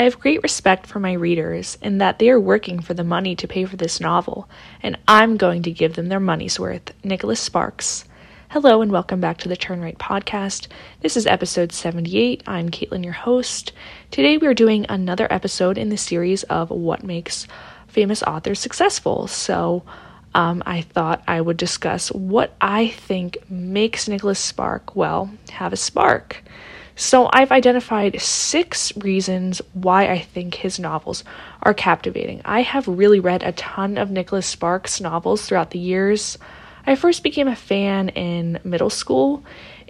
I have great respect for my readers in that they are working for the money to pay for this novel, and I'm going to give them their money's worth. Nicholas Sparks. Hello, and welcome back to the Turn Right podcast. This is episode 78. I'm Caitlin, your host. Today we are doing another episode in the series of What Makes Famous Authors Successful. So, um, I thought I would discuss what I think makes Nicholas Spark, well, have a spark. So I've identified six reasons why I think his novels are captivating. I have really read a ton of Nicholas Sparks novels throughout the years. I first became a fan in middle school,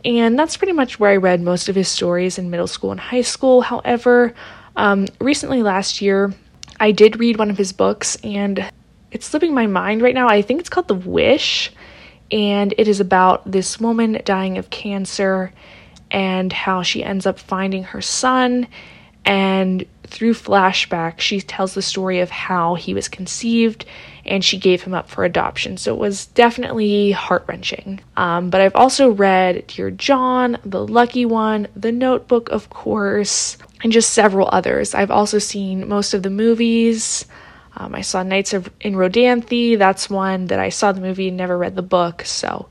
and that's pretty much where I read most of his stories in middle school and high school. However, um, recently last year, I did read one of his books, and it's slipping my mind right now. I think it's called The Wish, and it is about this woman dying of cancer and how she ends up finding her son. And through flashback, she tells the story of how he was conceived and she gave him up for adoption. So it was definitely heart wrenching. Um, but I've also read Dear John, The Lucky One, The Notebook, of course, and just several others. I've also seen most of the movies. Um, I saw Nights of in Rodanthe. That's one that I saw the movie and never read the book. So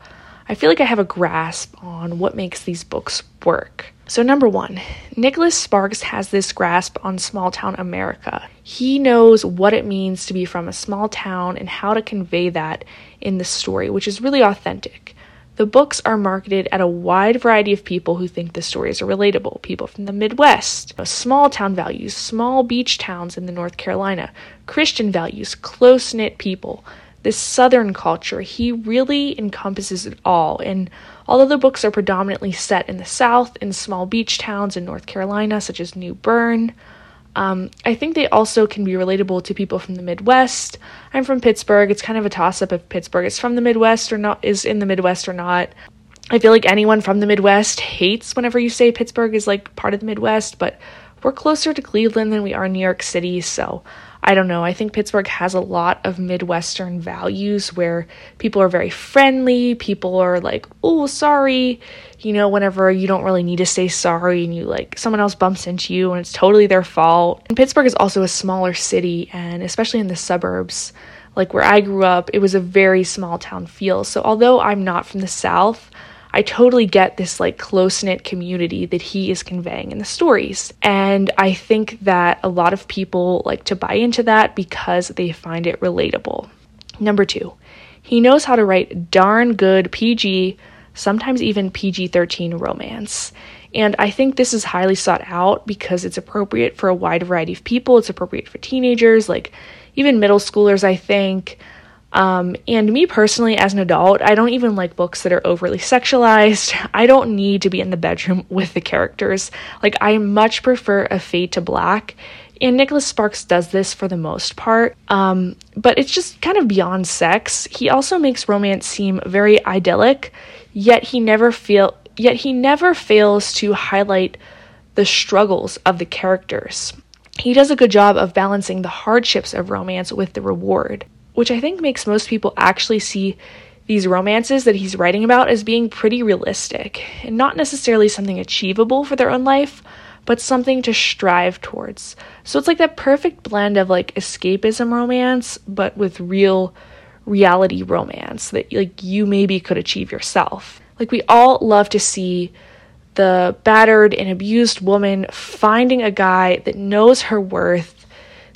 I feel like I have a grasp on what makes these books work. So, number one, Nicholas Sparks has this grasp on small town America. He knows what it means to be from a small town and how to convey that in the story, which is really authentic. The books are marketed at a wide variety of people who think the stories are relatable. People from the Midwest, small town values, small beach towns in the North Carolina, Christian values, close knit people this southern culture. He really encompasses it all. And although the books are predominantly set in the South, in small beach towns in North Carolina, such as New Bern, um, I think they also can be relatable to people from the Midwest. I'm from Pittsburgh. It's kind of a toss up if Pittsburgh is from the Midwest or not, is in the Midwest or not. I feel like anyone from the Midwest hates whenever you say Pittsburgh is like part of the Midwest, but we're closer to Cleveland than we are New York City, so I don't know. I think Pittsburgh has a lot of Midwestern values where people are very friendly. People are like, oh, sorry. You know, whenever you don't really need to say sorry and you like someone else bumps into you and it's totally their fault. And Pittsburgh is also a smaller city, and especially in the suburbs, like where I grew up, it was a very small town feel. So although I'm not from the South, I totally get this like close knit community that he is conveying in the stories. And I think that a lot of people like to buy into that because they find it relatable. Number two, he knows how to write darn good PG, sometimes even PG 13 romance. And I think this is highly sought out because it's appropriate for a wide variety of people. It's appropriate for teenagers, like even middle schoolers, I think. Um, and me personally, as an adult, I don't even like books that are overly sexualized. I don't need to be in the bedroom with the characters. Like, I much prefer a fade to black. And Nicholas Sparks does this for the most part, um, but it's just kind of beyond sex. He also makes romance seem very idyllic, yet he never feel yet he never fails to highlight the struggles of the characters. He does a good job of balancing the hardships of romance with the reward which I think makes most people actually see these romances that he's writing about as being pretty realistic and not necessarily something achievable for their own life, but something to strive towards. So it's like that perfect blend of like escapism romance, but with real reality romance that like you maybe could achieve yourself. Like we all love to see the battered and abused woman finding a guy that knows her worth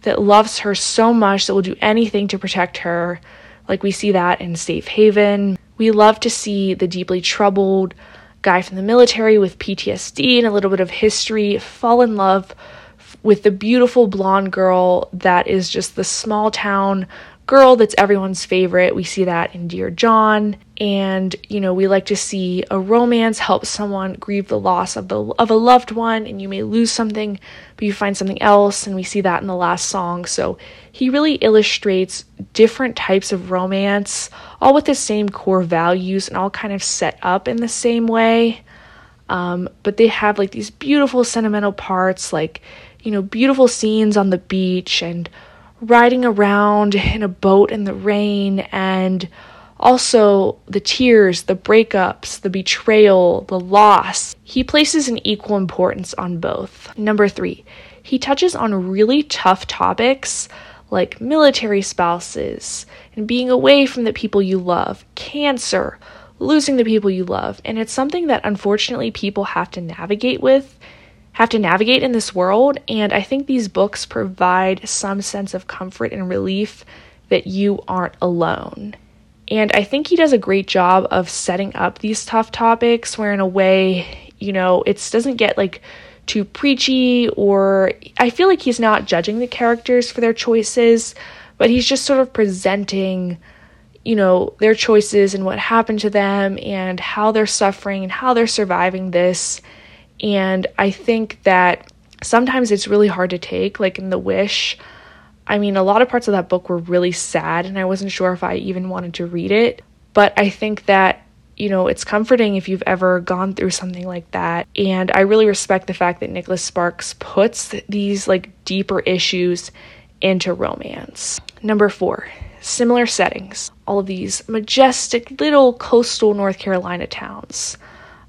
that loves her so much that will do anything to protect her. Like we see that in Safe Haven. We love to see the deeply troubled guy from the military with PTSD and a little bit of history fall in love with the beautiful blonde girl that is just the small town girl that's everyone's favorite. We see that in Dear John. And, you know, we like to see a romance help someone grieve the loss of the of a loved one, and you may lose something, but you find something else, and we see that in the last song. So he really illustrates different types of romance, all with the same core values and all kind of set up in the same way. Um, but they have like these beautiful sentimental parts, like, you know, beautiful scenes on the beach and riding around in a boat in the rain and also the tears, the breakups, the betrayal, the loss. He places an equal importance on both. Number three, he touches on really tough topics like military spouses and being away from the people you love, cancer, losing the people you love. And it's something that unfortunately people have to navigate with, have to navigate in this world. And I think these books provide some sense of comfort and relief that you aren't alone. And I think he does a great job of setting up these tough topics where, in a way, you know, it doesn't get like too preachy or I feel like he's not judging the characters for their choices, but he's just sort of presenting you know, their choices and what happened to them and how they're suffering and how they're surviving this. And I think that sometimes it's really hard to take, like in The Wish. I mean, a lot of parts of that book were really sad, and I wasn't sure if I even wanted to read it. But I think that, you know, it's comforting if you've ever gone through something like that. And I really respect the fact that Nicholas Sparks puts these like deeper issues into romance. Number four, similar settings. All of these majestic little coastal North Carolina towns.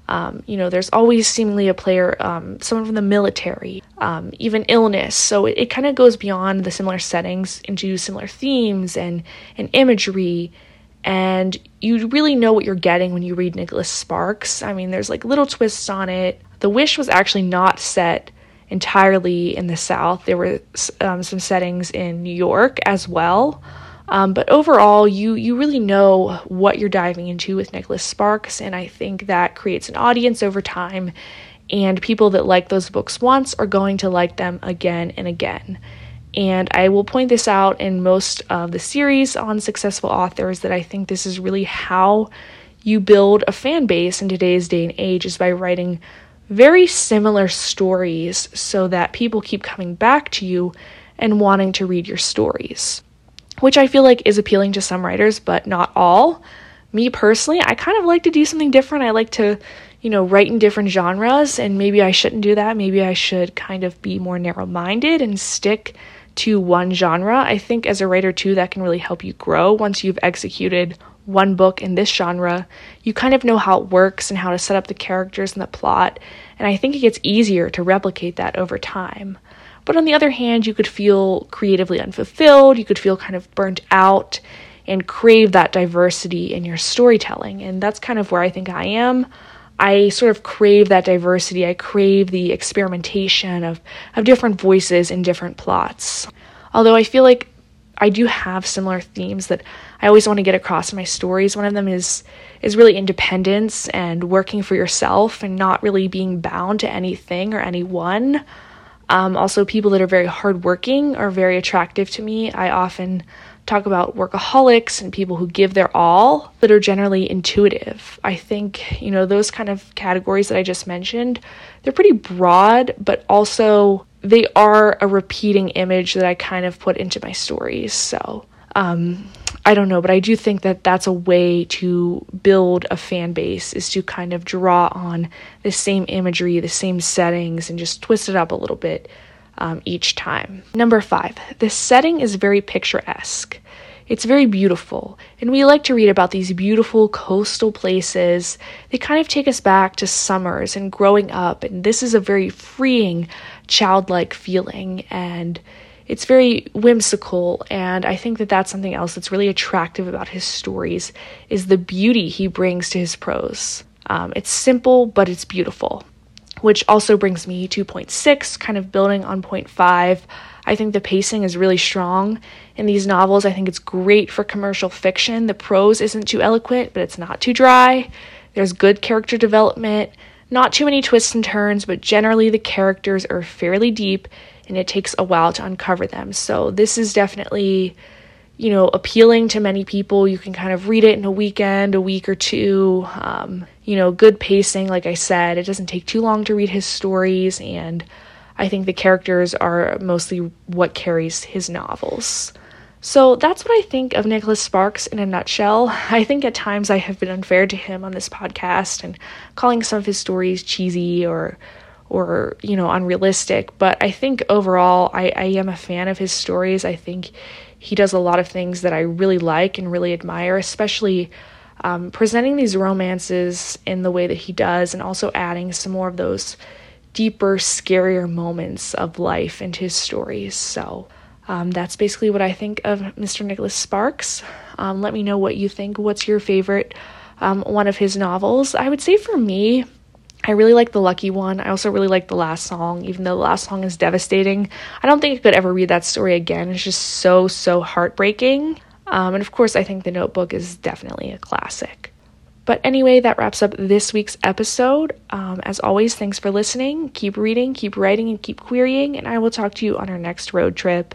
Um, you know, there's always seemingly a player, um, someone from the military, um, even illness. So it, it kind of goes beyond the similar settings into similar themes and, and imagery. And you really know what you're getting when you read Nicholas Sparks. I mean, there's like little twists on it. The Wish was actually not set entirely in the South, there were um, some settings in New York as well. Um, but overall, you you really know what you're diving into with Nicholas Sparks, and I think that creates an audience over time. And people that like those books once are going to like them again and again. And I will point this out in most of the series on successful authors that I think this is really how you build a fan base in today's day and age is by writing very similar stories so that people keep coming back to you and wanting to read your stories which I feel like is appealing to some writers, but not all. Me personally, I kind of like to do something different. I like to, you know, write in different genres, and maybe I shouldn't do that. Maybe I should kind of be more narrow minded and stick to one genre. I think as a writer, too, that can really help you grow once you've executed one book in this genre. You kind of know how it works and how to set up the characters and the plot, and I think it gets easier to replicate that over time. But on the other hand, you could feel creatively unfulfilled, you could feel kind of burnt out and crave that diversity in your storytelling. And that's kind of where I think I am. I sort of crave that diversity. I crave the experimentation of, of different voices in different plots. Although I feel like I do have similar themes that I always want to get across in my stories. One of them is is really independence and working for yourself and not really being bound to anything or anyone. Um, also, people that are very hardworking are very attractive to me. I often talk about workaholics and people who give their all that are generally intuitive. I think, you know, those kind of categories that I just mentioned, they're pretty broad, but also they are a repeating image that I kind of put into my stories. So, um, I don't know, but I do think that that's a way to build a fan base is to kind of draw on the same imagery, the same settings, and just twist it up a little bit um, each time. Number five, the setting is very picturesque. It's very beautiful, and we like to read about these beautiful coastal places. They kind of take us back to summers and growing up, and this is a very freeing, childlike feeling. And it's very whimsical and i think that that's something else that's really attractive about his stories is the beauty he brings to his prose. Um, it's simple but it's beautiful which also brings me to point six kind of building on point five. I think the pacing is really strong in these novels. I think it's great for commercial fiction. The prose isn't too eloquent but it's not too dry. There's good character development not too many twists and turns but generally the characters are fairly deep and it takes a while to uncover them. So this is definitely you know appealing to many people. You can kind of read it in a weekend, a week or two. Um, you know, good pacing. Like I said, it doesn't take too long to read his stories, and I think the characters are mostly what carries his novels. So that's what I think of Nicholas Sparks in a nutshell. I think at times I have been unfair to him on this podcast and calling some of his stories cheesy or or you know unrealistic but i think overall I, I am a fan of his stories i think he does a lot of things that i really like and really admire especially um, presenting these romances in the way that he does and also adding some more of those deeper, scarier moments of life into his stories. So um, that's basically what I think of Mr. Nicholas Sparks. Um, let me know what you think. What's your favorite um, one of his novels? I would say for me, I really like The Lucky One. I also really like The Last Song, even though The Last Song is devastating. I don't think I could ever read that story again. It's just so, so heartbreaking. Um, and of course, I think The Notebook is definitely a classic. But anyway, that wraps up this week's episode. Um, as always, thanks for listening. Keep reading, keep writing, and keep querying, and I will talk to you on our next road trip.